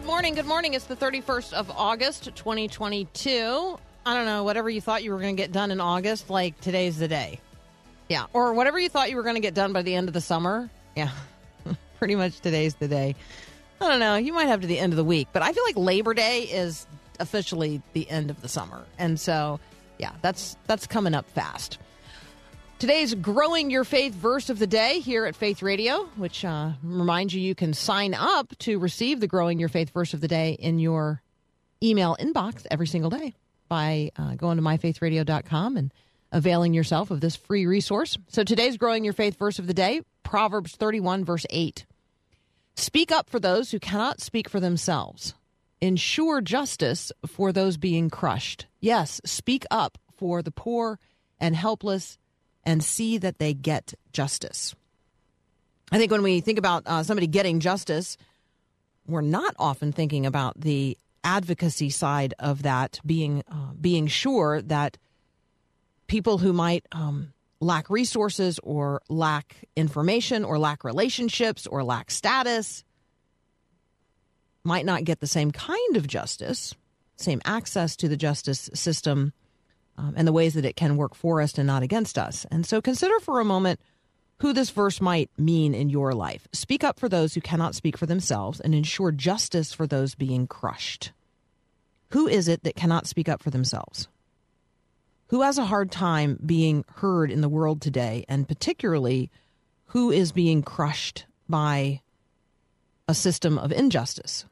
Good morning. Good morning. It's the 31st of August, 2022. I don't know, whatever you thought you were going to get done in August, like today's the day. Yeah. Or whatever you thought you were going to get done by the end of the summer. Yeah. Pretty much today's the day. I don't know. You might have to the end of the week, but I feel like Labor Day is officially the end of the summer. And so, yeah, that's that's coming up fast. Today's Growing Your Faith verse of the day here at Faith Radio, which uh, reminds you you can sign up to receive the Growing Your Faith verse of the day in your email inbox every single day by uh, going to myfaithradio.com and availing yourself of this free resource. So today's Growing Your Faith verse of the day, Proverbs 31, verse 8. Speak up for those who cannot speak for themselves. Ensure justice for those being crushed. Yes, speak up for the poor and helpless and see that they get justice. I think when we think about uh, somebody getting justice, we're not often thinking about the advocacy side of that being uh, being sure that people who might um, lack resources or lack information or lack relationships or lack status might not get the same kind of justice, same access to the justice system, um, and the ways that it can work for us and not against us. And so consider for a moment who this verse might mean in your life. Speak up for those who cannot speak for themselves and ensure justice for those being crushed. Who is it that cannot speak up for themselves? Who has a hard time being heard in the world today, and particularly who is being crushed by a system of injustice?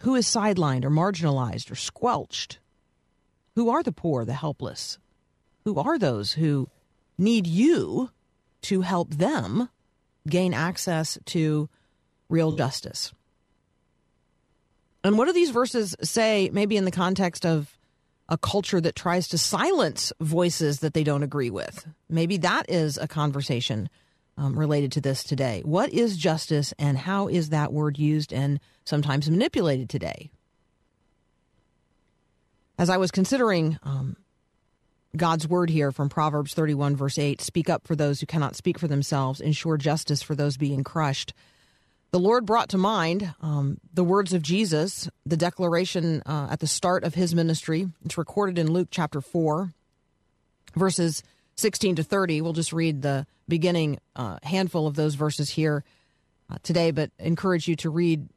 Who is sidelined or marginalized or squelched? Who are the poor, the helpless? Who are those who need you to help them gain access to real justice? And what do these verses say, maybe in the context of a culture that tries to silence voices that they don't agree with? Maybe that is a conversation um, related to this today. What is justice and how is that word used and sometimes manipulated today? As I was considering um, God's word here from Proverbs 31, verse 8 speak up for those who cannot speak for themselves, ensure justice for those being crushed. The Lord brought to mind um, the words of Jesus, the declaration uh, at the start of his ministry. It's recorded in Luke chapter 4, verses 16 to 30. We'll just read the beginning uh, handful of those verses here uh, today, but encourage you to read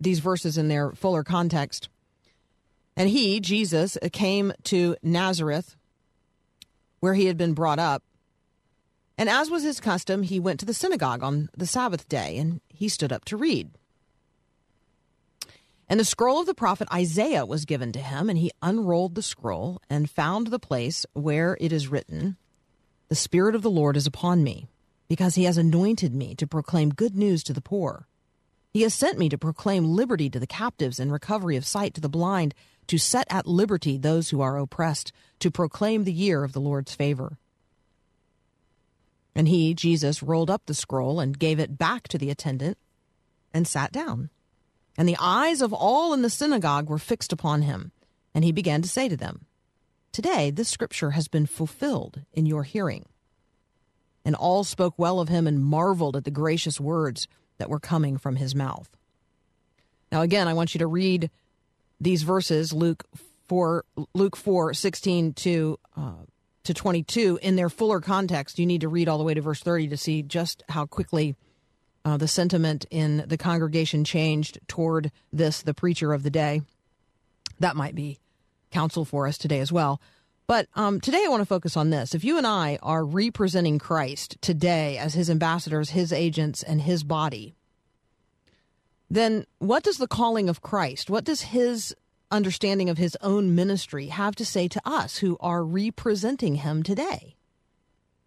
these verses in their fuller context. And he, Jesus, uh, came to Nazareth, where he had been brought up. And as was his custom, he went to the synagogue on the Sabbath day, and he stood up to read. And the scroll of the prophet Isaiah was given to him, and he unrolled the scroll and found the place where it is written, The Spirit of the Lord is upon me, because he has anointed me to proclaim good news to the poor. He has sent me to proclaim liberty to the captives and recovery of sight to the blind, to set at liberty those who are oppressed, to proclaim the year of the Lord's favor. And he, Jesus, rolled up the scroll and gave it back to the attendant and sat down. And the eyes of all in the synagogue were fixed upon him. And he began to say to them, Today this scripture has been fulfilled in your hearing. And all spoke well of him and marveled at the gracious words that were coming from his mouth. Now, again, I want you to read these verses, Luke 4, Luke 4, 16 to, uh, to 22, in their fuller context. You need to read all the way to verse 30 to see just how quickly uh, the sentiment in the congregation changed toward this, the preacher of the day. That might be counsel for us today as well. But um, today I want to focus on this. If you and I are representing Christ today as his ambassadors, his agents, and his body, then what does the calling of Christ, what does his understanding of his own ministry have to say to us who are representing him today?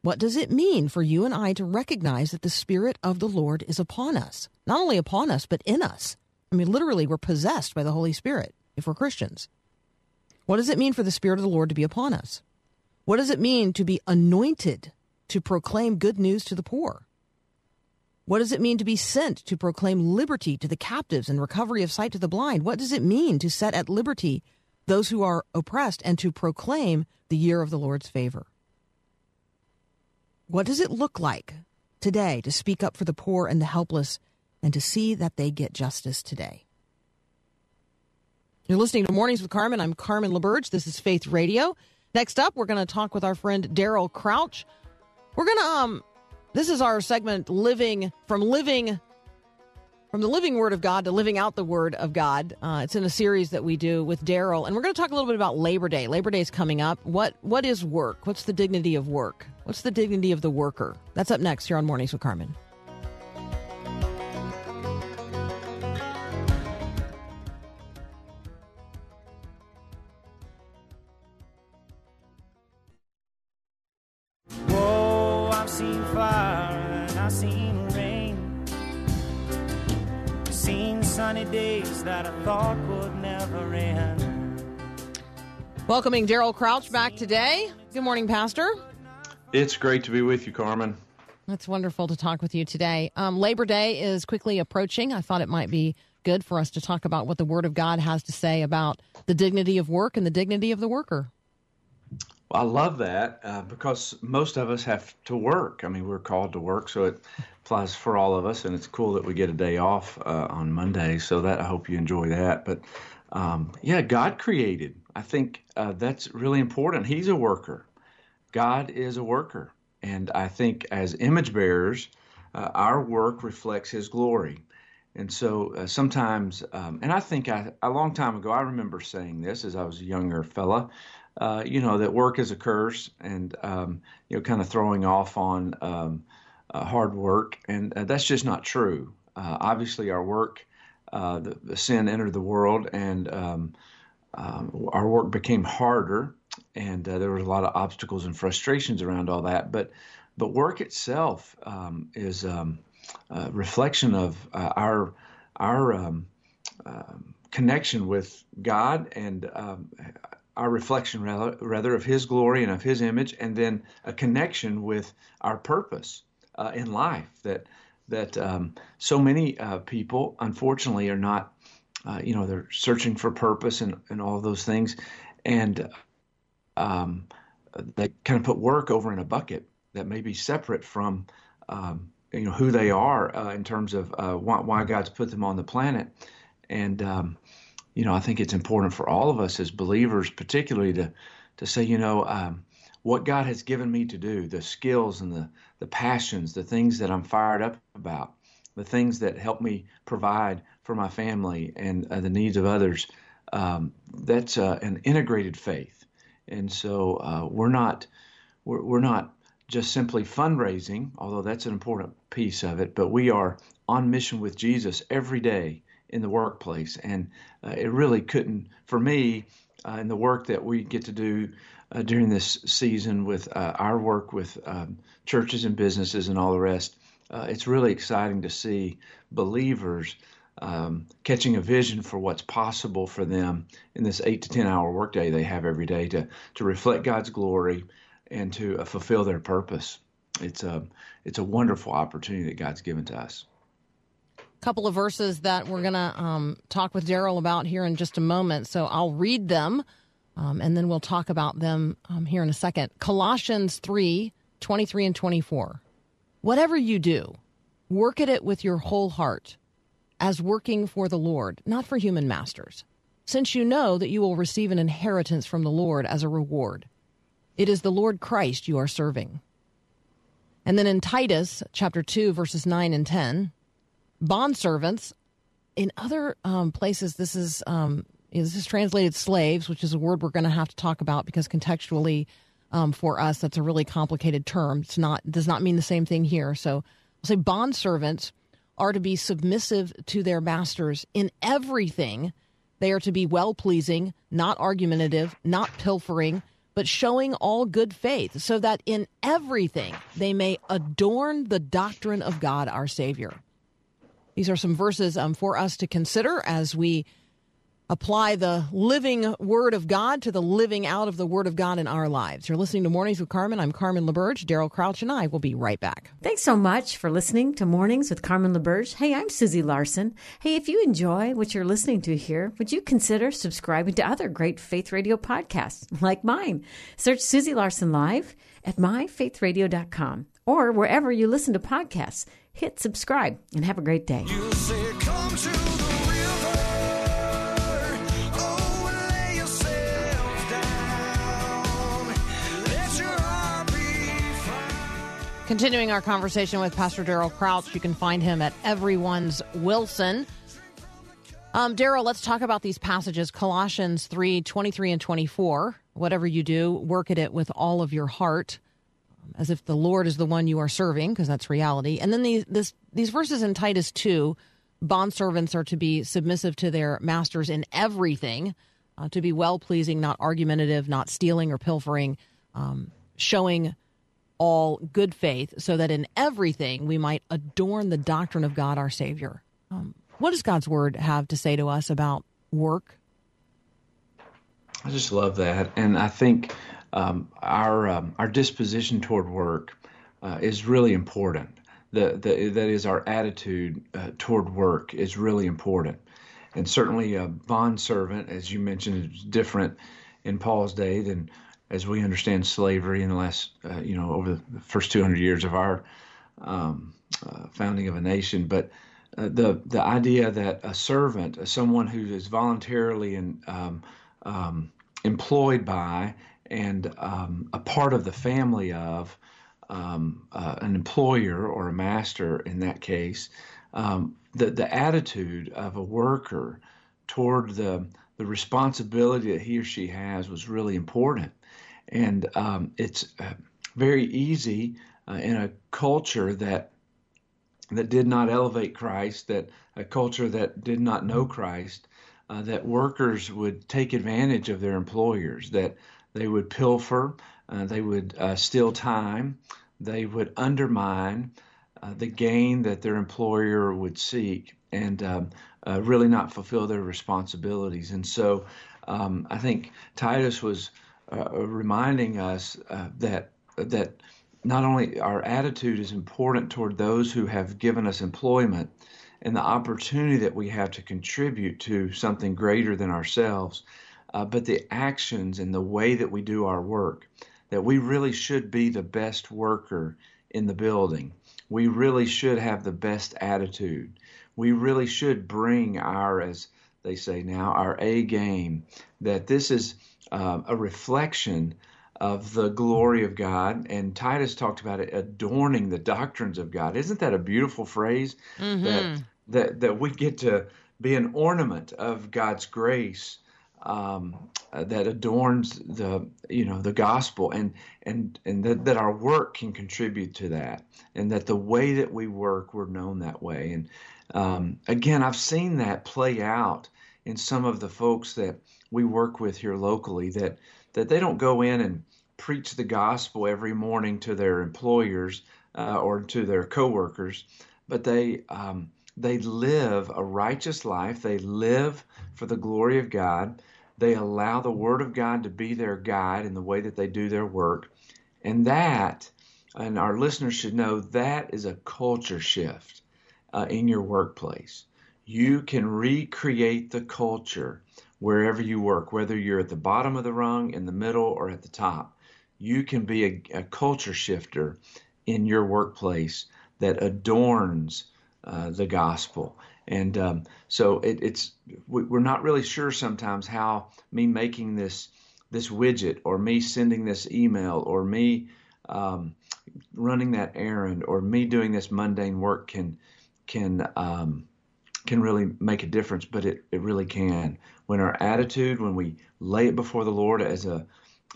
What does it mean for you and I to recognize that the Spirit of the Lord is upon us? Not only upon us, but in us. I mean, literally, we're possessed by the Holy Spirit if we're Christians. What does it mean for the Spirit of the Lord to be upon us? What does it mean to be anointed to proclaim good news to the poor? What does it mean to be sent to proclaim liberty to the captives and recovery of sight to the blind? What does it mean to set at liberty those who are oppressed and to proclaim the year of the Lord's favor? What does it look like today to speak up for the poor and the helpless and to see that they get justice today? You're listening to Mornings with Carmen. I'm Carmen LaBerge. This is Faith Radio. Next up, we're going to talk with our friend Daryl Crouch. We're going to um this is our segment living from living from the living word of God to living out the word of God. Uh, it's in a series that we do with Daryl, and we're going to talk a little bit about Labor Day. Labor Day is coming up. What what is work? What's the dignity of work? What's the dignity of the worker? That's up next here on Mornings with Carmen. Days that I thought would never end. Welcoming Daryl Crouch back today. Good morning, Pastor. It's great to be with you, Carmen. It's wonderful to talk with you today. Um, Labor Day is quickly approaching. I thought it might be good for us to talk about what the Word of God has to say about the dignity of work and the dignity of the worker. I love that uh, because most of us have to work. I mean, we're called to work, so it applies for all of us, and it's cool that we get a day off uh, on Monday. So that I hope you enjoy that. But um, yeah, God created. I think uh, that's really important. He's a worker. God is a worker, and I think as image bearers, uh, our work reflects His glory. And so uh, sometimes, um, and I think I, a long time ago, I remember saying this as I was a younger fella, uh, you know, that work is a curse and, um, you know, kind of throwing off on um, uh, hard work. And uh, that's just not true. Uh, obviously, our work, uh, the, the sin entered the world and um, um, our work became harder. And there was a lot of obstacles and frustrations around all that. But, but work itself um, is um, a reflection of our, our connection with God and our reflection rather, rather of his glory and of his image and then a connection with our purpose uh, in life that that um, so many uh, people unfortunately are not uh, you know they're searching for purpose and, and all those things. And um, they kind of put work over in a bucket that may be separate from um, you know who they are uh, in terms of uh, why, why God's put them on the planet. And um, you know, I think it's important for all of us as believers, particularly to to say, you know, um, what God has given me to do, the skills and the the passions, the things that I'm fired up about, the things that help me provide for my family and uh, the needs of others. Um, that's uh, an integrated faith, and so uh, we're not we're, we're not just simply fundraising, although that's an important piece of it, but we are on mission with Jesus every day in the workplace. And uh, it really couldn't, for me, uh, in the work that we get to do uh, during this season with uh, our work with um, churches and businesses and all the rest, uh, it's really exciting to see believers um, catching a vision for what's possible for them in this eight to 10 hour workday they have every day to, to reflect God's glory and to uh, fulfill their purpose. It's a, it's a wonderful opportunity that God's given to us couple of verses that we're going to um, talk with Daryl about here in just a moment. So I'll read them um, and then we'll talk about them um, here in a second. Colossians 3 23 and 24. Whatever you do, work at it with your whole heart, as working for the Lord, not for human masters, since you know that you will receive an inheritance from the Lord as a reward. It is the Lord Christ you are serving. And then in Titus chapter 2, verses 9 and 10, bondservants. In other um, places, this is um, this is translated slaves, which is a word we're going to have to talk about because contextually, um, for us, that's a really complicated term. It's not does not mean the same thing here. So, I'll say bondservants are to be submissive to their masters in everything, They are to be well pleasing, not argumentative, not pilfering, but showing all good faith, so that in everything they may adorn the doctrine of God our Savior. These are some verses um, for us to consider as we apply the living Word of God to the living out of the Word of God in our lives. You're listening to Mornings with Carmen. I'm Carmen LaBerge. Daryl Crouch and I will be right back. Thanks so much for listening to Mornings with Carmen LaBerge. Hey, I'm Susie Larson. Hey, if you enjoy what you're listening to here, would you consider subscribing to other great faith radio podcasts like mine? Search Susie Larson Live at myfaithradio.com or wherever you listen to podcasts. Hit subscribe and have a great day. You say, come to the river. Oh, and lay yourself down. Let your heart be found. Continuing our conversation with Pastor Daryl Crouch, you can find him at Everyone's Wilson. Um, Daryl, let's talk about these passages Colossians 3 23 and 24. Whatever you do, work at it with all of your heart, as if the Lord is the one you are serving, because that's reality. And then these, this, these verses in Titus 2 bondservants are to be submissive to their masters in everything, uh, to be well pleasing, not argumentative, not stealing or pilfering, um, showing all good faith, so that in everything we might adorn the doctrine of God our Savior. Um, what does God's word have to say to us about work? I just love that, and I think um, our um, our disposition toward work uh, is really important. The, the that is our attitude uh, toward work is really important, and certainly a bond servant, as you mentioned, is different in Paul's day than as we understand slavery in the last uh, you know over the first 200 years of our um, uh, founding of a nation, but uh, the the idea that a servant, someone who is voluntarily in, um, um, employed by and um, a part of the family of um, uh, an employer or a master in that case, um, the the attitude of a worker toward the the responsibility that he or she has was really important, and um, it's uh, very easy uh, in a culture that that did not elevate Christ, that a culture that did not know Christ, uh, that workers would take advantage of their employers, that they would pilfer, uh, they would uh, steal time, they would undermine uh, the gain that their employer would seek, and um, uh, really not fulfill their responsibilities. And so, um, I think Titus was uh, reminding us that that not only our attitude is important toward those who have given us employment and the opportunity that we have to contribute to something greater than ourselves, uh, but the actions and the way that we do our work, that we really should be the best worker in the building. We really should have the best attitude. We really should bring our, as they say now, our A game, that this is uh, a reflection of the glory of God. And Titus talked about it adorning the doctrines of God. Isn't that a beautiful phrase? That, that, that we get to be an ornament of God's grace. Um, that adorns the you know the gospel and and and that, that our work can contribute to that and that the way that we work we're known that way and um, again I've seen that play out in some of the folks that we work with here locally that that they don't go in and preach the gospel every morning to their employers uh, or to their coworkers, but they um, they live a righteous life. They live for the glory of God. They allow the Word of God to be their guide in the way that they do their work, and that, and our listeners should know that is a culture shift uh, in your workplace. You can recreate the culture wherever you work, whether you're at the bottom of the rung, in the middle, or at the top. You can be a, a culture shifter in your workplace that adorns uh, the gospel. And um, so it, it's we- we're not really sure sometimes how me making this this widget or me sending this email or me um, running that errand or me doing this mundane work can can um, can really make a difference, but it, it really can. When our attitude, when we lay it before the Lord as a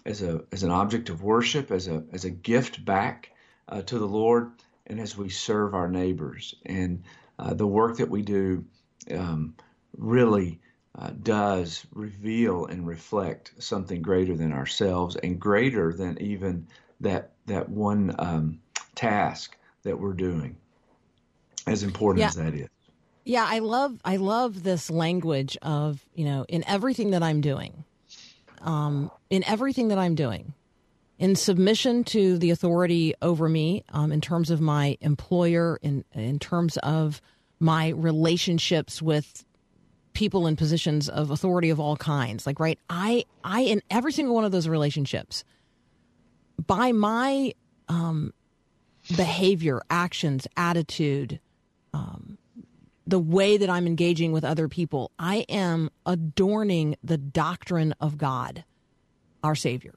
as a as an object of worship, as a as a gift back uh, to the Lord, and as we serve our neighbors, and uh, the work that we do um, really uh, does reveal and reflect something greater than ourselves and greater than even that that one um, task that we're doing. As important Yeah. as that is. Yeah, I love I love this language of you know in everything that I'm doing, um, in everything that I'm doing, in submission to the authority over me, um, in terms of my employer, in in terms of my relationships with people in positions of authority of all kinds. Like right, I I in every single one of those relationships, by my um, behavior, actions, attitude the way that I'm engaging with other people, I am adorning the doctrine of God, our Savior.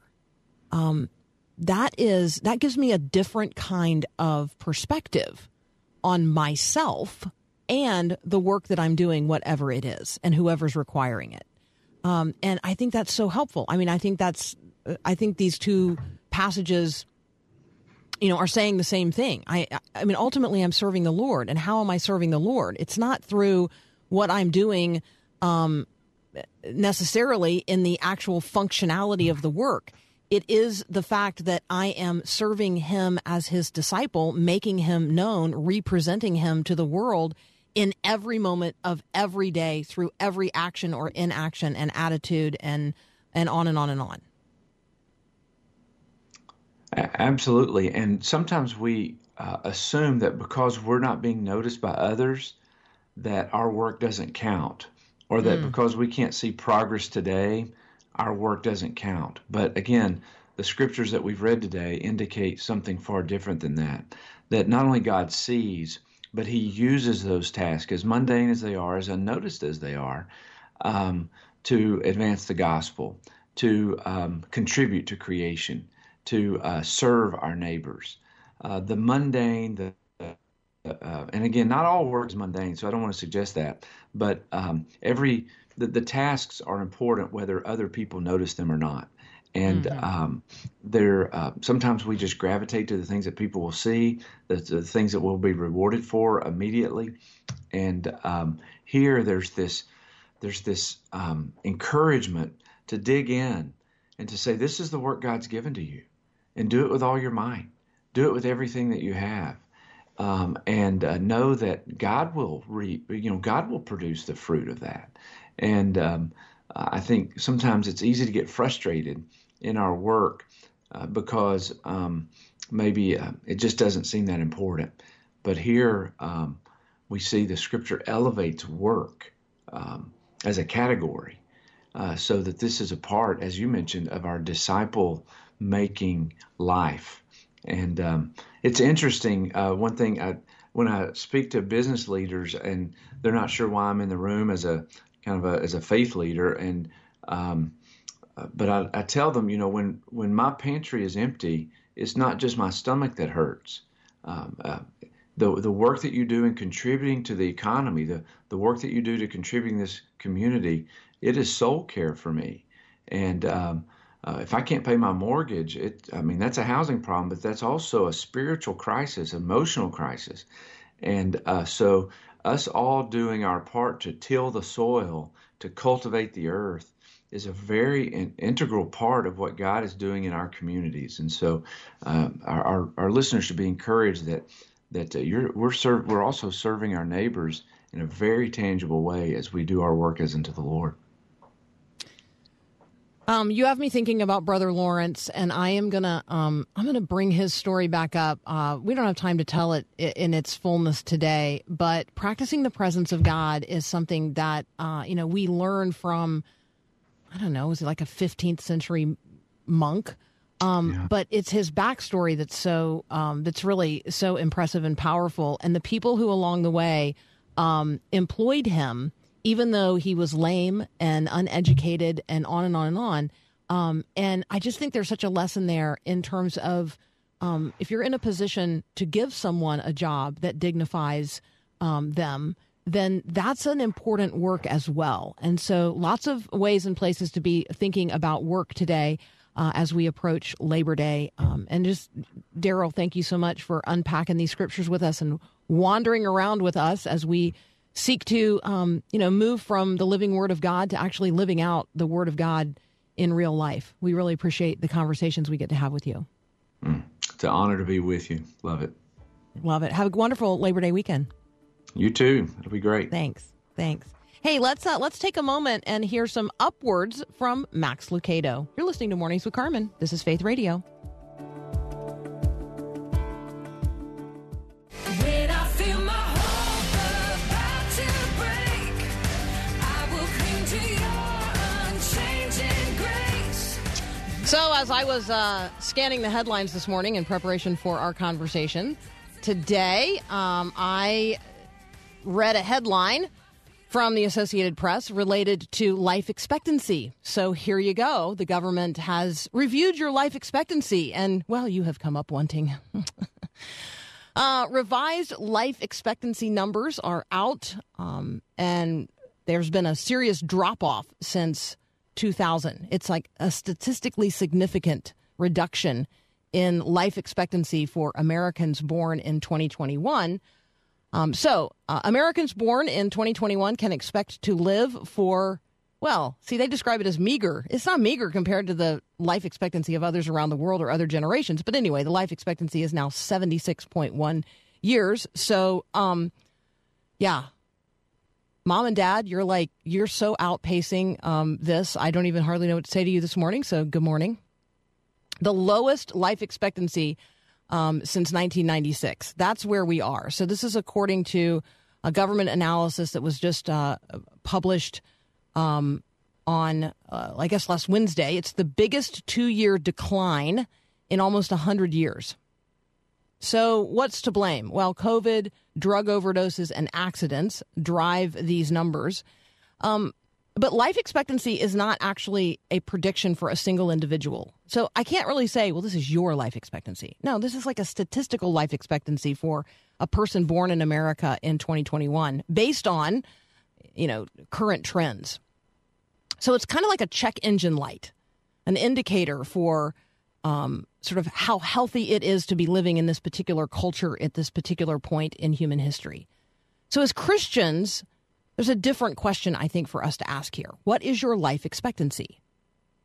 Um, that is that gives me a different kind of perspective on myself and the work that I'm doing, whatever it is, and whoever's requiring it. Um, and I think that's so helpful. I mean, I think that's I think these two passages you know are saying the same thing i i mean ultimately i'm serving the lord and how am i serving the lord it's not through what i'm doing um necessarily in the actual functionality of the work it is the fact that i am serving him as his disciple making him known representing him to the world in every moment of every day through every action or inaction and attitude and and on and on and on Absolutely. And sometimes we uh, assume that because we're not being noticed by others, that our work doesn't count, or that because we can't see progress today, our work doesn't count. But again, the scriptures that we've read today indicate something far different than that. That not only God sees, but He uses those tasks, as mundane as they are, as unnoticed as they are, um, to advance the gospel, to um, contribute to creation, to uh, serve our neighbors. Uh, the mundane, the uh, and again, not all work is mundane, so I don't want to suggest that. But um, every the, the tasks are important, whether other people notice them or not. And um, they're uh, sometimes we just gravitate to the things that people will see, the, the things that we'll be rewarded for immediately. And um, here, there's this there's this um, encouragement to dig in and to say, this is the work God's given to you, and do it with all your might. Do it with everything that you have um, and uh, know that God will re, you know God will produce the fruit of that. And um, I think sometimes it's easy to get frustrated in our work uh, because um, maybe uh, it just doesn't seem that important. But here um, we see the Scripture elevates work um, as a category, uh, so that this is a part, as you mentioned, of our disciple making life. And um, it's interesting. Uh, one thing I, when I speak to business leaders and they're not sure why I'm in the room as a kind of a, as a faith leader, and um, but I, I tell them, you know, when when my pantry is empty, it's not just my stomach that hurts. Um, uh, the the work that you do in contributing to the economy, the the work that you do to contributing this community, it is soul care for me. And um, uh, if I can't pay my mortgage, it I mean that's a housing problem, but that's also a spiritual crisis, emotional crisis. And uh, so us all doing our part to till the soil, to cultivate the earth, is a very in- integral part of what God is doing in our communities. And so um, our, our, our listeners should be encouraged that that uh, we're serv- we're also serving our neighbors in a very tangible way as we do our work as unto the Lord. Um, you have me thinking about Brother Lawrence, and I am gonna um, I'm gonna bring his story back up. Uh, we don't have time to tell it in its fullness today, but practicing the presence of God is something that uh, you know we learn from. I don't know, is it like a 15th century monk? Um, But it's his backstory that's so um, that's really so impressive and powerful, and the people who along the way um, employed him, even though he was lame and uneducated, and on and on and on. Um, and I just think there's such a lesson there in terms of um, if you're in a position to give someone a job that dignifies um, them, then that's an important work as well. And so, lots of ways and places to be thinking about work today uh, as we approach Labor Day. Um, and just, Daryl, thank you so much for unpacking these scriptures with us and wandering around with us as we seek to, um, you know, move from the living Word of God to actually living out the Word of God in real life. We really appreciate the conversations we get to have with you. It's an honor to be with you. Love it. Love it. Have a wonderful Labor Day weekend. You too. It'll be great. Thanks. Thanks. Hey, let's uh, let's take a moment and hear some UpWords from Max Lucado. You're listening to Mornings with Carmen. This is Faith Radio. So, as I was uh, scanning the headlines this morning in preparation for our conversation today, um, I read a headline from the Associated Press related to life expectancy. So, here you go. The government has reviewed your life expectancy, and well, you have come up wanting. Uh, revised life expectancy numbers are out, um, and there's been a serious drop off since 2000. It's like a statistically significant reduction in life expectancy for Americans born in 2021. Um, so, uh, Americans born in 2021 can expect to live for, well, see, they describe it as meager. It's not meager compared to the life expectancy of others around the world or other generations. But anyway, the life expectancy is now 76.1 years. So, um, yeah. Mom and dad, you're like, you're so outpacing um, this. I don't even hardly know what to say to you this morning. So, good morning. The lowest life expectancy um, since 1996. That's where we are. So this is according to a government analysis that was just uh, published um, on, uh, I guess, last Wednesday. It's the biggest two-year decline in almost 100 years. So what's to blame? Well, COVID, drug overdoses, and accidents drive these numbers. Um, but life expectancy is not actually a prediction for a single individual. So I can't really say, well, this is your life expectancy. No, this is like a statistical life expectancy for a person born in America in 2021 based on, you know, current trends. So it's kind of like a check engine light, an indicator for um, sort of how healthy it is to be living in this particular culture at this particular point in human history. So as Christians, there's a different question I think for us to ask here. What is your life expectancy?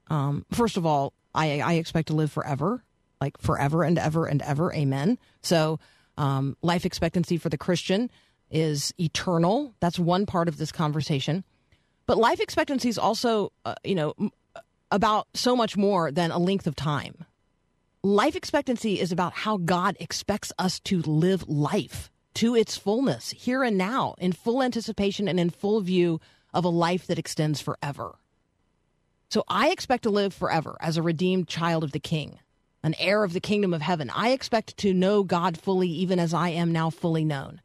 Um, first of all, I, I expect to live forever, like forever and ever and ever. Amen. So, um, life expectancy for the Christian is eternal. That's one part of this conversation. But life expectancy is also, uh, you know, about so much more than a length of time. Life expectancy is about how God expects us to live life to its fullness here and now in full anticipation and in full view of a life that extends forever. So I expect to live forever as a redeemed child of the King, an heir of the kingdom of heaven. I expect to know God fully, even as I am now fully known.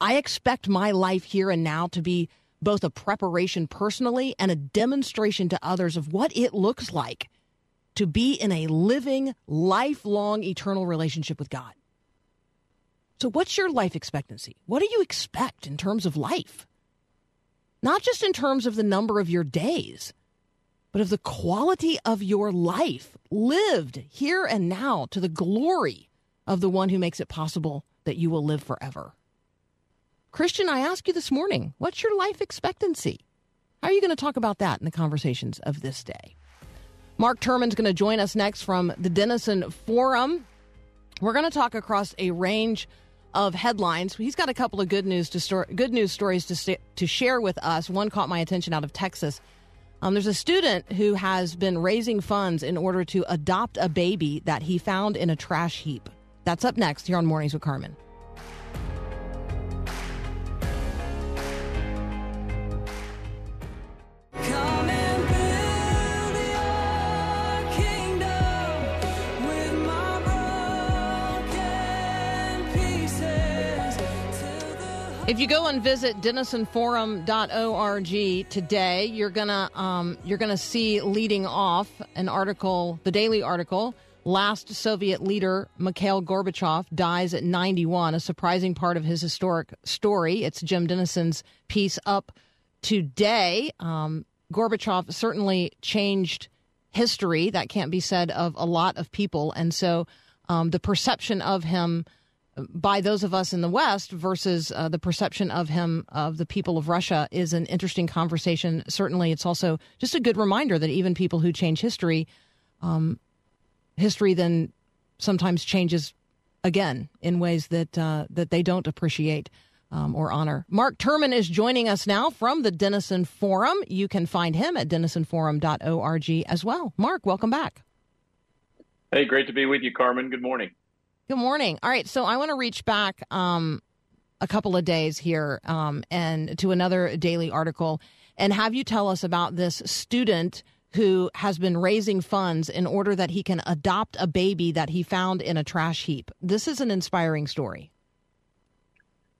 I expect my life here and now to be both a preparation personally and a demonstration to others of what it looks like to be in a living, lifelong, eternal relationship with God. So, what's your life expectancy? What do you expect in terms of life? Not just in terms of the number of your days, but of the quality of your life lived here and now to the glory of the one who makes it possible that you will live forever. Christian, I ask you this morning, what's your life expectancy? How are you going to talk about that in the conversations of this day? Mark Turman's going to join us next from the Denison Forum. We're going to talk across a range of headlines. He's got a couple of good news to good news stories to st- to share with us. One caught my attention out of Texas. Um, there's a student who has been raising funds in order to adopt a baby that he found in a trash heap. That's up next here on Mornings with Carmen. If you go and visit denisonforum.org today, you're gonna um, you're gonna see leading off an article, the daily article. Last Soviet leader Mikhail Gorbachev dies at 91. A surprising part of his historic story. It's Jim Denison's piece up today. Um, Gorbachev certainly changed history. That can't be said of a lot of people, and so um, the perception of him by those of us in the West versus uh, the perception of him of the people of Russia is an interesting conversation. Certainly, it's also just a good reminder that even people who change history, um, history then sometimes changes again in ways that uh, that they don't appreciate. Um, or honor. Mark Turman is joining us now from the Denison Forum. You can find him at denisonforum.org as well. Mark, welcome back. Hey, great to be with you, Carmen. Good morning. Good morning. All right, so I want to reach back um, a couple of days here um, and to another daily article and have you tell us about this student who has been raising funds in order that he can adopt a baby that he found in a trash heap. This is an inspiring story.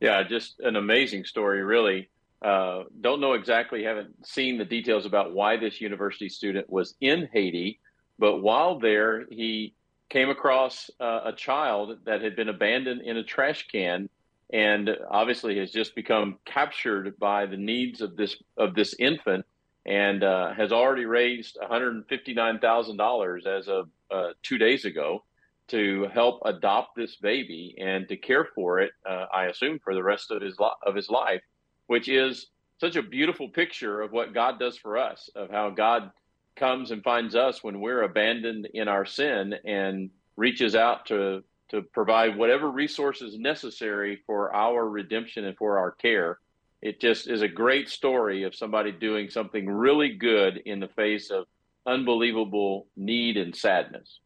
Yeah, just an amazing story, really. Uh, don't know exactly, haven't seen the details about why this university student was in Haiti, but while there, he came across uh, a child that had been abandoned in a trash can and obviously has just become captured by the needs of this of this infant and uh, has already raised $159,000 as of uh, two days ago to help adopt this baby and to care for it. Uh, I assume for the rest of his of his life, which is such a beautiful picture of what God does for us, of how God comes and finds us when we're abandoned in our sin and reaches out to to provide whatever resources necessary for our redemption and for our care. It just is a great story of somebody doing something really good in the face of unbelievable need and sadness.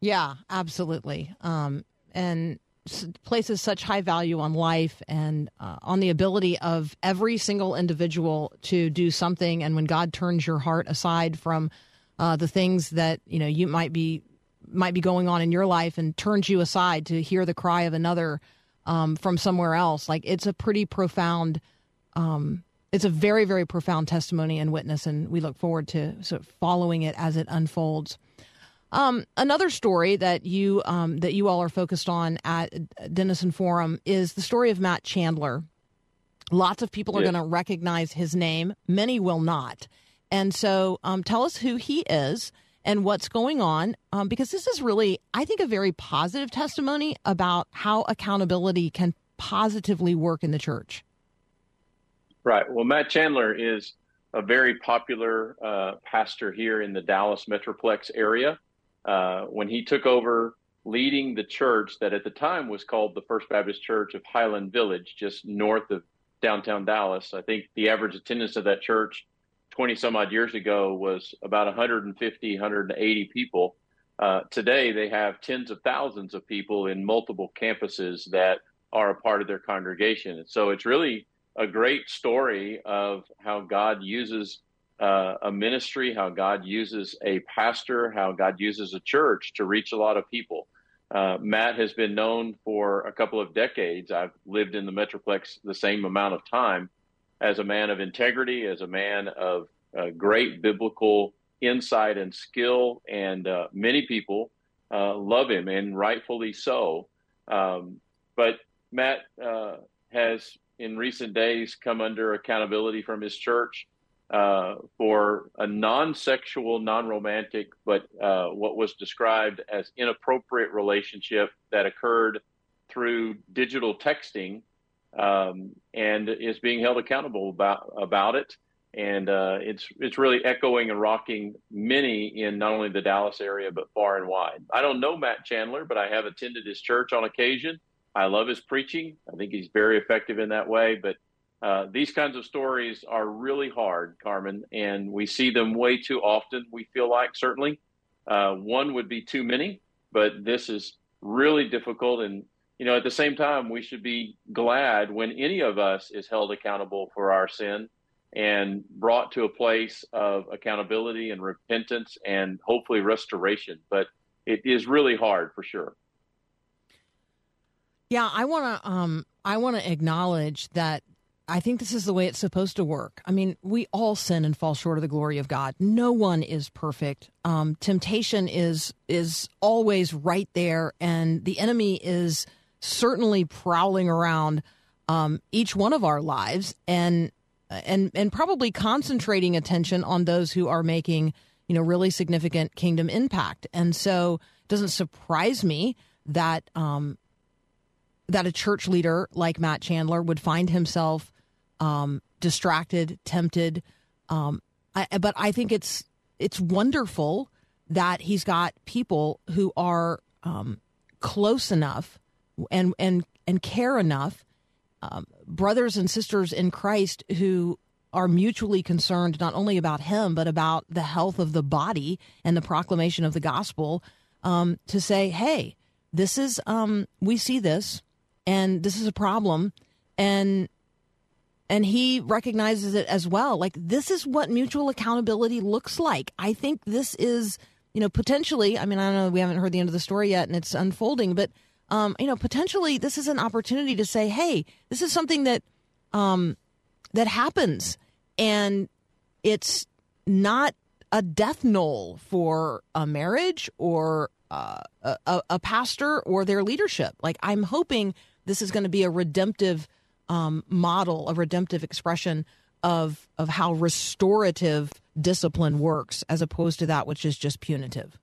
Yeah, absolutely. Um, and places such high value on life and uh, on the ability of every single individual to do something. And when God turns your heart aside from uh, the things that you know you might be might be going on in your life and turns you aside to hear the cry of another um, from somewhere else, like it's a pretty profound. Um, it's a very, very profound testimony and witness, and we look forward to sort of following it as it unfolds. Um, another story that you um, that you all are focused on at Denison Forum is the story of Matt Chandler. Lots of people are Yes. going to recognize his name. Many will not. And so, um, tell us who he is and what's going on, um, because this is really, I think, a very positive testimony about how accountability can positively work in the church. Right. Well, Matt Chandler is a very popular uh, pastor here in the Dallas Metroplex area. Uh, when he took over leading the church that at the time was called the First Baptist Church of Highland Village, just north of downtown Dallas, I think the average attendance of that church 20 some odd years ago was about 150, 180 people. Uh, today, they have tens of thousands of people in multiple campuses that are a part of their congregation. And so it's really a great story of how God uses uh, a ministry, how God uses a pastor, how God uses a church to reach a lot of people. Uh, Matt has been known for a couple of decades. I've lived in the Metroplex the same amount of time as a man of integrity, as a man of uh, great biblical insight and skill, and uh, many people uh, love him, and rightfully so. Um, but Matt uh, has, in recent days, come under accountability from his church uh, for a non-sexual, non-romantic, but uh, what was described as inappropriate relationship that occurred through digital texting um, and is being held accountable about about it. And uh, it's it's really echoing and rocking many in not only the Dallas area but far and wide. I don't know Matt Chandler, but I have attended his church on occasion. I love his preaching. I think he's very effective in that way. But uh, these kinds of stories are really hard, Carmen, and we see them way too often. We feel like certainly uh, one would be too many, but this is really difficult and you know, at the same time, we should be glad when any of us is held accountable for our sin and brought to a place of accountability and repentance and hopefully restoration. But it is really hard for sure. Yeah, I want to um I want to acknowledge that I think this is the way it's supposed to work. I mean, we all sin and fall short of the glory of God. No one is perfect. Um, temptation is is always right there, and the enemy is certainly prowling around um, each one of our lives, and and and probably concentrating attention on those who are making you know really significant kingdom impact. And so, it doesn't surprise me that um, that a church leader like Matt Chandler would find himself um, distracted, tempted. Um, I, but I think it's it's wonderful that he's got people who are um, close enough and and and care enough, um, brothers and sisters in Christ who are mutually concerned not only about him but about the health of the body and the proclamation of the gospel. Um, to say, hey, this is um, we see this, and this is a problem, and and he recognizes it as well. Like this is what mutual accountability looks like. I think this is, you know, potentially. I mean, I don't know. We haven't heard the end of the story yet, and it's unfolding. But um, you know, potentially, this is an opportunity to say, "Hey, this is something that um, that happens, and it's not a death knoll for a marriage or uh, a, a pastor or their leadership. Like I'm hoping this is going to be a redemptive um, model, a redemptive expression of of how restorative discipline works, as opposed to that which is just punitive.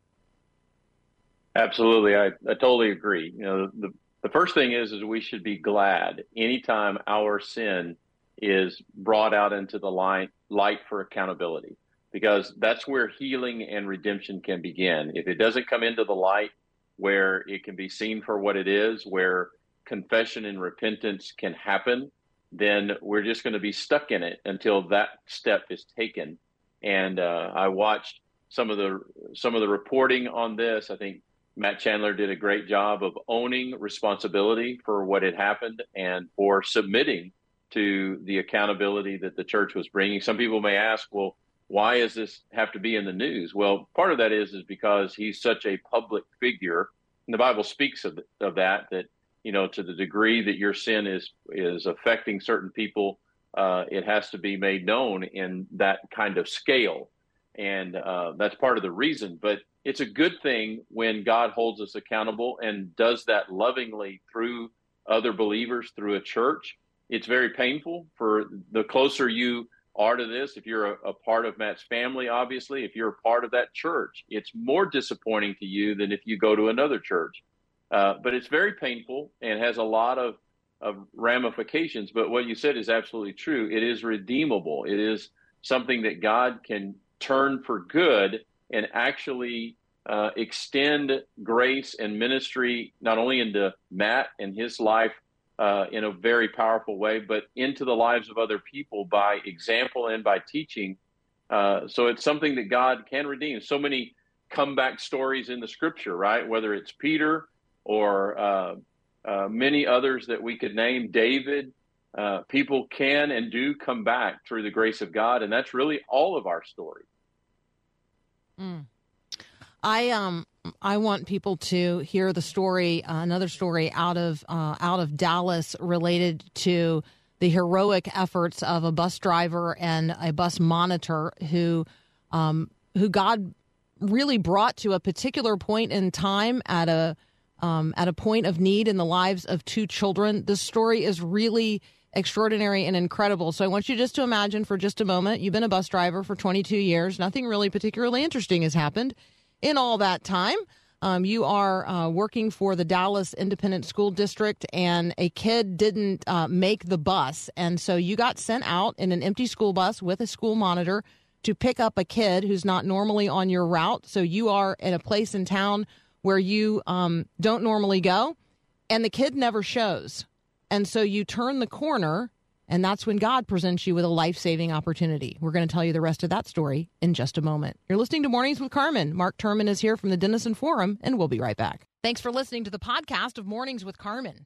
Absolutely, I, I totally agree. You know, the the first thing is is we should be glad anytime our sin is brought out into the light light for accountability because that's where healing and redemption can begin. If it doesn't come into the light where it can be seen for what it is, where confession and repentance can happen, then we're just going to be stuck in it until that step is taken. And uh, I watched some of the some of the reporting on this. I think Matt Chandler did a great job of owning responsibility for what had happened and for submitting to the accountability that the church was bringing. Some people may ask, well, why does this have to be in the news? Well, part of that is is because he's such a public figure, and the Bible speaks of of that. That you know, to the degree that your sin is is affecting certain people, uh, it has to be made known in that kind of scale, and uh, that's part of the reason. But it's a good thing when God holds us accountable and does that lovingly through other believers through a church. It's very painful for the closer you are to this. If you're a, a, part of Matt's family, obviously, if you're a part of that church, it's more disappointing to you than if you go to another church. Uh, but it's very painful and has a lot of, of ramifications. But what you said is absolutely true. It is redeemable. It is something that God can turn for good and actually uh, extend grace and ministry not only into Matt and his life uh, in a very powerful way, but into the lives of other people by example and by teaching. Uh, so it's something that God can redeem. So many comeback stories in the scripture, right? Whether it's Peter or uh, uh many others that we could name, David, uh, people can and do come back through the grace of God. And that's really all of our story. Mm. I um I want people to hear the story, uh, another story out of uh, out of Dallas related to the heroic efforts of a bus driver and a bus monitor who um, who God really brought to a particular point in time at a um, at a point of need in the lives of two children. This story is really extraordinary and incredible. So I want you just to imagine for just a moment you've been a bus driver for 22 years. Nothing really particularly interesting has happened in all that time. Um, you are uh, working for the Dallas Independent School District, and a kid didn't uh, make the bus. And so you got sent out in an empty school bus with a school monitor to pick up a kid who's not normally on your route. So you are in a place in town where you um, don't normally go, and the kid never shows. And so you turn the corner and that's when God presents you with a life saving opportunity. We're going to tell you the rest of that story in just a moment. You're listening to Mornings with Carmen. Mark Turman is here from the Denison Forum, and we'll be right back. Thanks for listening to the podcast of Mornings with Carmen.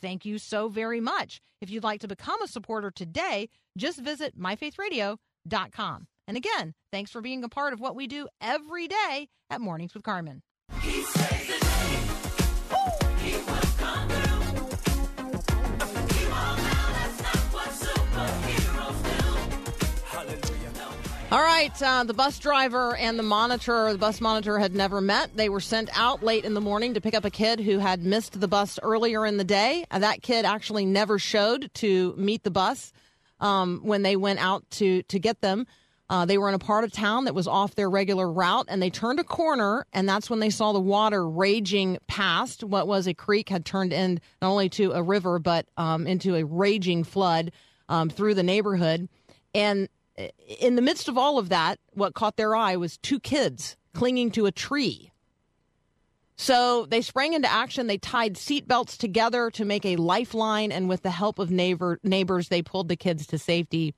thank you so very much. If you'd like to become a supporter today, just visit myfaithradio.com. And again, thanks for being a part of what we do every day at Mornings with Carmen. All right, uh, the bus driver and the monitor, the bus monitor had never met. They were sent out late in the morning to pick up a kid who had missed the bus earlier in the day. Uh, that kid actually never showed to meet the bus um, when they went out to to get them. Uh, they were in a part of town that was off their regular route, and they turned a corner, and that's when they saw the water raging past what was a creek had turned in not only to a river but um, into a raging flood um, through the neighborhood. And in the midst of all of that, what caught their eye was two kids clinging to a tree. So they sprang into action. They tied seatbelts together to make a lifeline, and with the help of neighbor neighbors, they pulled the kids to safety.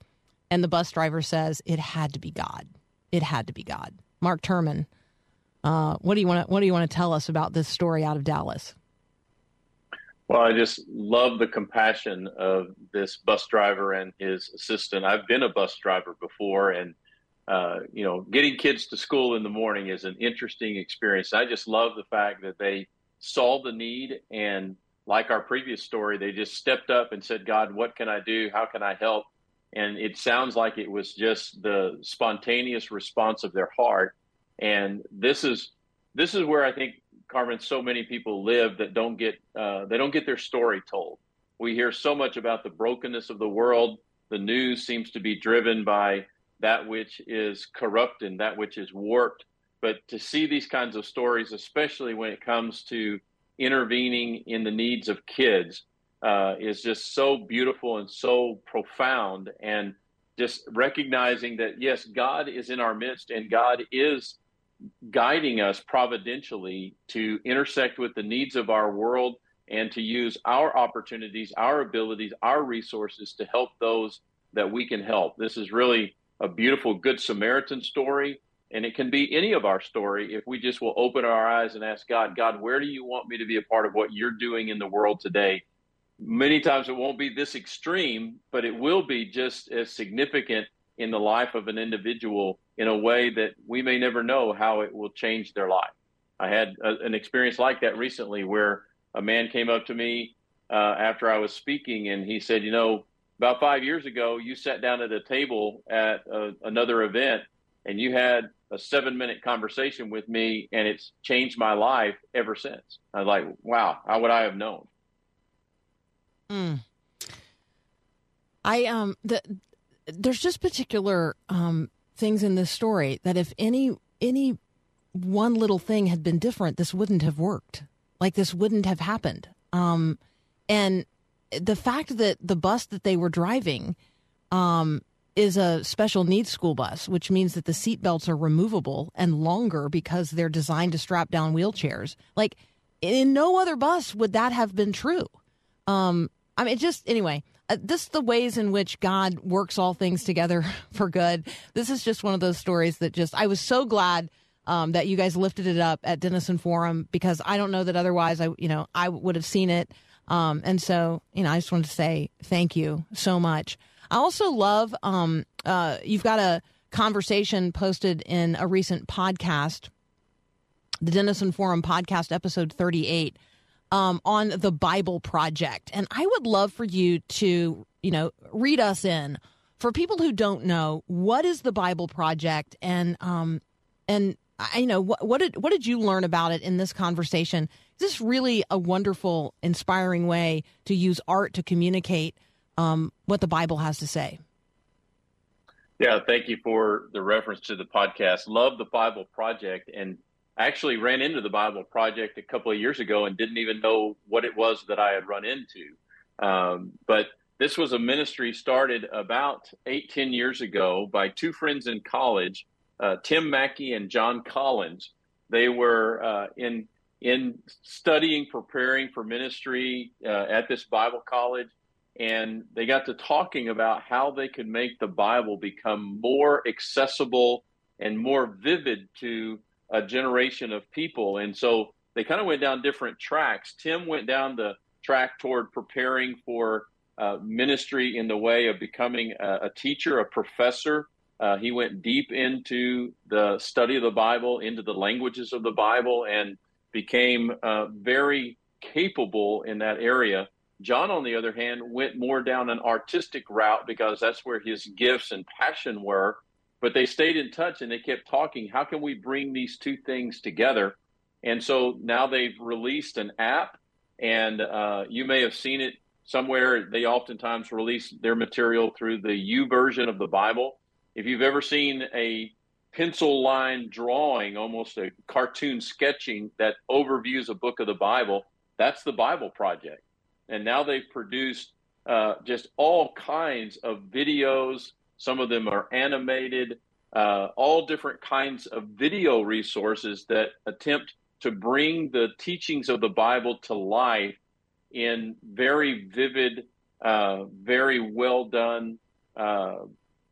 And the bus driver says it had to be God. It had to be God. Mark Turman, uh, what do you want what do you want to tell us about this story out of Dallas? Well, I just love the compassion of this bus driver and his assistant. I've been a bus driver before, and uh, you know, getting kids to school in the morning is an interesting experience. I just love the fact that they saw the need and, like our previous story, they just stepped up and said, "God, what can I do? How can I help?" And it sounds like it was just the spontaneous response of their heart. And this is this is where I think Carmen, so many people live that don't get uh, they don't get their story told. We hear so much about the brokenness of the world. The news seems to be driven by that which is corrupt and that which is warped. But to see these kinds of stories, especially when it comes to intervening in the needs of kids, uh, is just so beautiful and so profound. And just recognizing that yes, God is in our midst and God is guiding us providentially to intersect with the needs of our world and to use our opportunities, our abilities, our resources to help those that we can help. This is really a beautiful Good Samaritan story, and it can be any of our story if we just will open our eyes and ask God, God, where do you want me to be a part of what you're doing in the world today? Many times it won't be this extreme, but it will be just as significant in the life of an individual in a way that we may never know how it will change their life. I had a, an experience like that recently where a man came up to me uh, after I was speaking and he said, You know, about five years ago, you sat down at a table at a, another event and you had a seven minute conversation with me and it's changed my life ever since. I was like, wow, how would I have known? Mm. I um the there's just particular um things in this story that if any any one little thing had been different, this wouldn't have worked. Like this wouldn't have happened. Um, and the fact that the bus that they were driving um, is a special needs school bus, which means that the seat belts are removable and longer because they're designed to strap down wheelchairs. Like in no other bus would that have been true. Um, I mean, it just anyway. Uh, this is the ways in which God works all things together for good. This is just one of those stories that just I was so glad um, that you guys lifted it up at Denison Forum because I don't know that otherwise I you know I would have seen it. Um, and so you know I just wanted to say thank you so much. I also love um, uh, you've got a conversation posted in a recent podcast, the Denison Forum podcast episode thirty eight um, on the Bible Project. And I would love for you to, you know, read us in. For people who don't know, what is the Bible Project, and um, and I you know what, what did what did you learn about it in this conversation? Is this really a wonderful, inspiring way to use art to communicate um, what the Bible has to say? Yeah, thank you for the reference to the podcast. Love the Bible Project, and I actually ran into the Bible Project a couple of years ago and didn't even know what it was that I had run into. Um, but this was a ministry started about eight, ten years ago by two friends in college, uh, Tim Mackie and Jon Collins. They were uh, in in studying, preparing for ministry uh, at this Bible college, and they got to talking about how they could make the Bible become more accessible and more vivid to a generation of people. And so they kind of went down different tracks. Tim went down the track toward preparing for uh, ministry in the way of becoming a, a teacher, a professor. Uh, he went deep into the study of the Bible, into the languages of the Bible, and became uh, very capable in that area. John, on the other hand, went more down an artistic route because that's where his gifts and passion were. But they stayed in touch and they kept talking. How can we bring these two things together? And so now they've released an app, and uh, you may have seen it somewhere. They oftentimes release their material through the YouVersion of the Bible. If you've ever seen a pencil line drawing, almost a cartoon sketching that overviews a book of the Bible, that's the Bible Project. And now they've produced uh, just all kinds of videos. Some of them are animated, uh, all different kinds of video resources that attempt to bring the teachings of the Bible to life in very vivid, uh, very well done uh,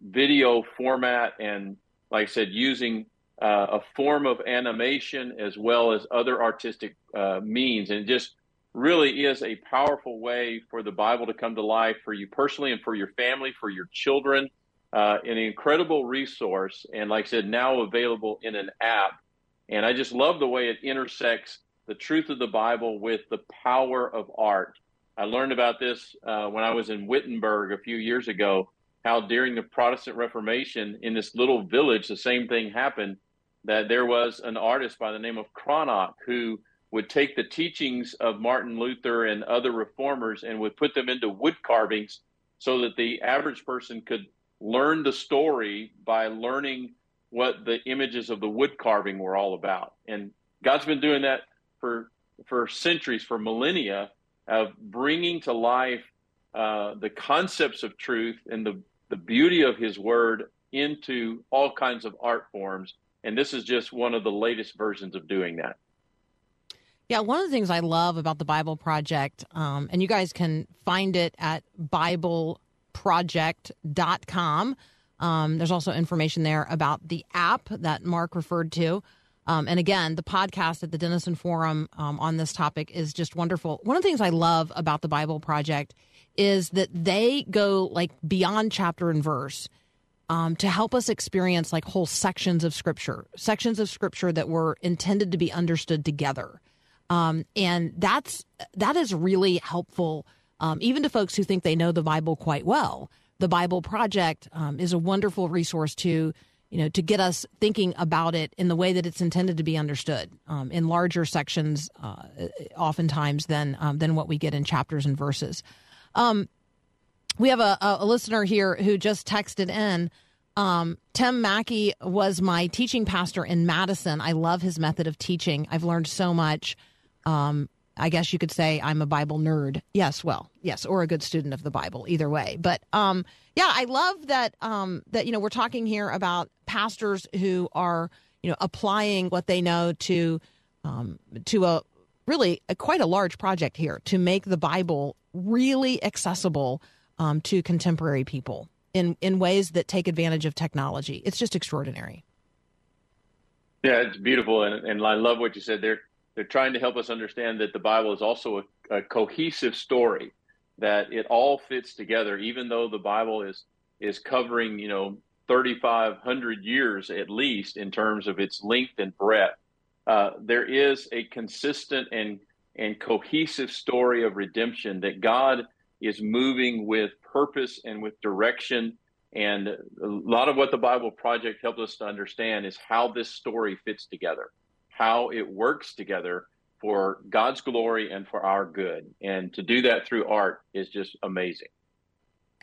video format, and like I said, using uh, a form of animation as well as other artistic uh, means, and just really is a powerful way for the Bible to come to life for you personally and for your family, for your children. Uh, an incredible resource, and like I said, now available in an app. And I just love the way it intersects the truth of the Bible with the power of art. I learned about this uh, when I was in Wittenberg a few years ago. How during the Protestant Reformation in this little village, the same thing happened. That there was an artist by the name of Cranach who would take the teachings of Martin Luther and other reformers and would put them into wood carvings so that the average person could learn the story by learning what the images of the wood carving were all about. And God's been doing that for for centuries, for millennia, of bringing to life uh, the concepts of truth and the the beauty of His Word into all kinds of art forms. And this is just one of the latest versions of doing that. Yeah, one of the things I love about the Bible Project, um, and you guys can find it at BibleProject.com. Um, there's also information there about the app that Mark referred to. Um, and again, the podcast at the Denison Forum um, on this topic is just wonderful. One of the things I love about the Bible Project is that they go like beyond chapter and verse um, to help us experience like whole sections of scripture, sections of scripture that were intended to be understood together. Um, and that's that is really helpful, um, even to folks who think they know the Bible quite well. The Bible Project um, is a wonderful resource to you know to get us thinking about it in the way that it's intended to be understood um, in larger sections, uh, oftentimes than um, than what we get in chapters and verses. Um, we have a, a listener here who just texted in. Um, Tim Mackie was my teaching pastor in Madison. I love his method of teaching. I've learned so much. Um, I guess you could say I'm a Bible nerd. Yes, well, yes, or a good student of the Bible. Either way, but um, yeah, I love that. Um, that you know, we're talking here about pastors who are you know applying what they know to um, to a really a, quite a large project here to make the Bible really accessible um, to contemporary people in in ways that take advantage of technology. It's just extraordinary. Yeah, it's beautiful, and, and I love what you said. They're they're trying to help us understand that the Bible is also a, a cohesive story, that it all fits together. Even though the Bible is is covering, you know, thirty five hundred years at least in terms of its length and breadth, uh, there is a consistent and and cohesive story of redemption that God is moving with purpose and with direction. And a lot of what the Bible Project helps us to understand is how this story fits together, how it works together for God's glory and for our good. And to do that through art is just amazing.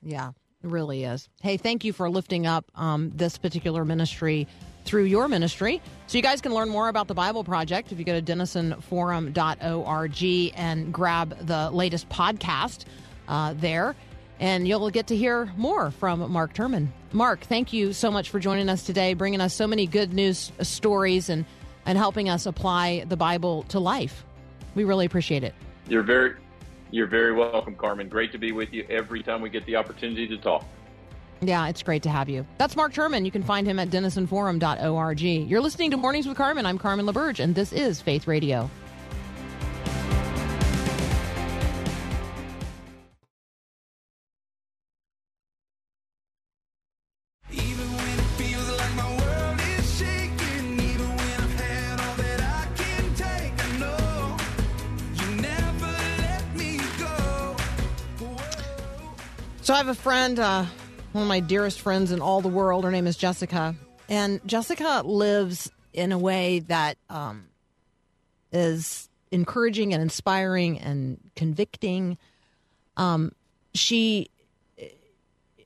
Yeah, it really is. Hey, thank you for lifting up um, this particular ministry through your ministry. So you guys can learn more about the Bible Project if you go to denisonforum.org and grab the latest podcast uh, there. And you'll get to hear more from Mark Turman. Mark, thank you so much for joining us today, bringing us so many good news stories and, and helping us apply the Bible to life. We really appreciate it. You're very you're very welcome, Carmen. Great to be with you every time we get the opportunity to talk. Yeah, it's great to have you. That's Mark Turman. You can find him at denisonforum.org. You're listening to Mornings with Carmen. I'm Carmen LaBerge, and this is Faith Radio. Have a friend uh, one of my dearest friends in all the world. Her name is Jessica. And Jessica lives in a way that um, is encouraging and inspiring and convicting. Um, she,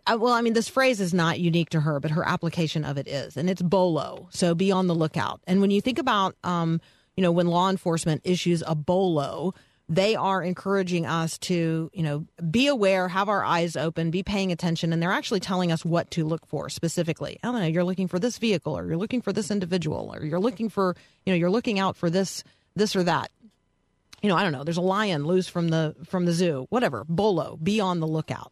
I, well, I mean, this phrase is not unique to her, but her application of it is, and it's bolo. So be on the lookout. And when you think about, um, you know, when law enforcement issues a bolo, they are encouraging us to, you know, be aware, have our eyes open, be paying attention, and they're actually telling us what to look for specifically. I don't know, you're looking for this vehicle, or you're looking for this individual, or you're looking for, you know, you're looking out for this, this or that. You know, I don't know. There's a lion loose from the from the zoo, whatever. Bolo, be on the lookout.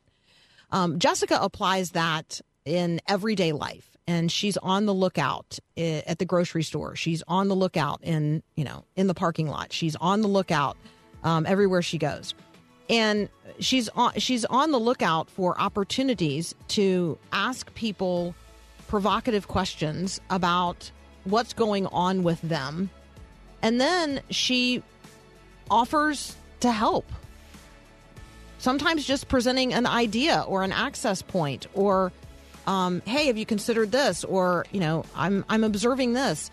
Um, Jessica applies that in everyday life, and she's on the lookout at the grocery store. She's on the lookout in you know in the parking lot. She's on the lookout um, everywhere she goes, and she's on she's on the lookout for opportunities to ask people provocative questions about what's going on with them, and then she offers to help. Sometimes just presenting an idea or an access point or um, hey have you considered this? Or you know i'm i'm observing this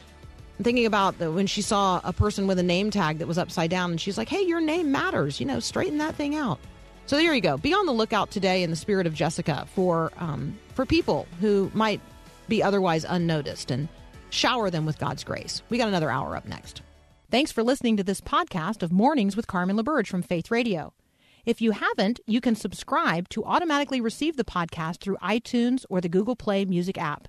thinking about the, when she saw a person with a name tag that was upside down and she's like hey your name matters you know straighten that thing out. So there you go. Be on the lookout today in the spirit of jessica for um, for people who might be otherwise unnoticed and shower them with god's grace. We got another hour up next. Thanks for listening to this podcast of mornings with carmen laberge from faith radio. If you haven't, you can subscribe to automatically receive the podcast through iTunes or the Google Play Music app.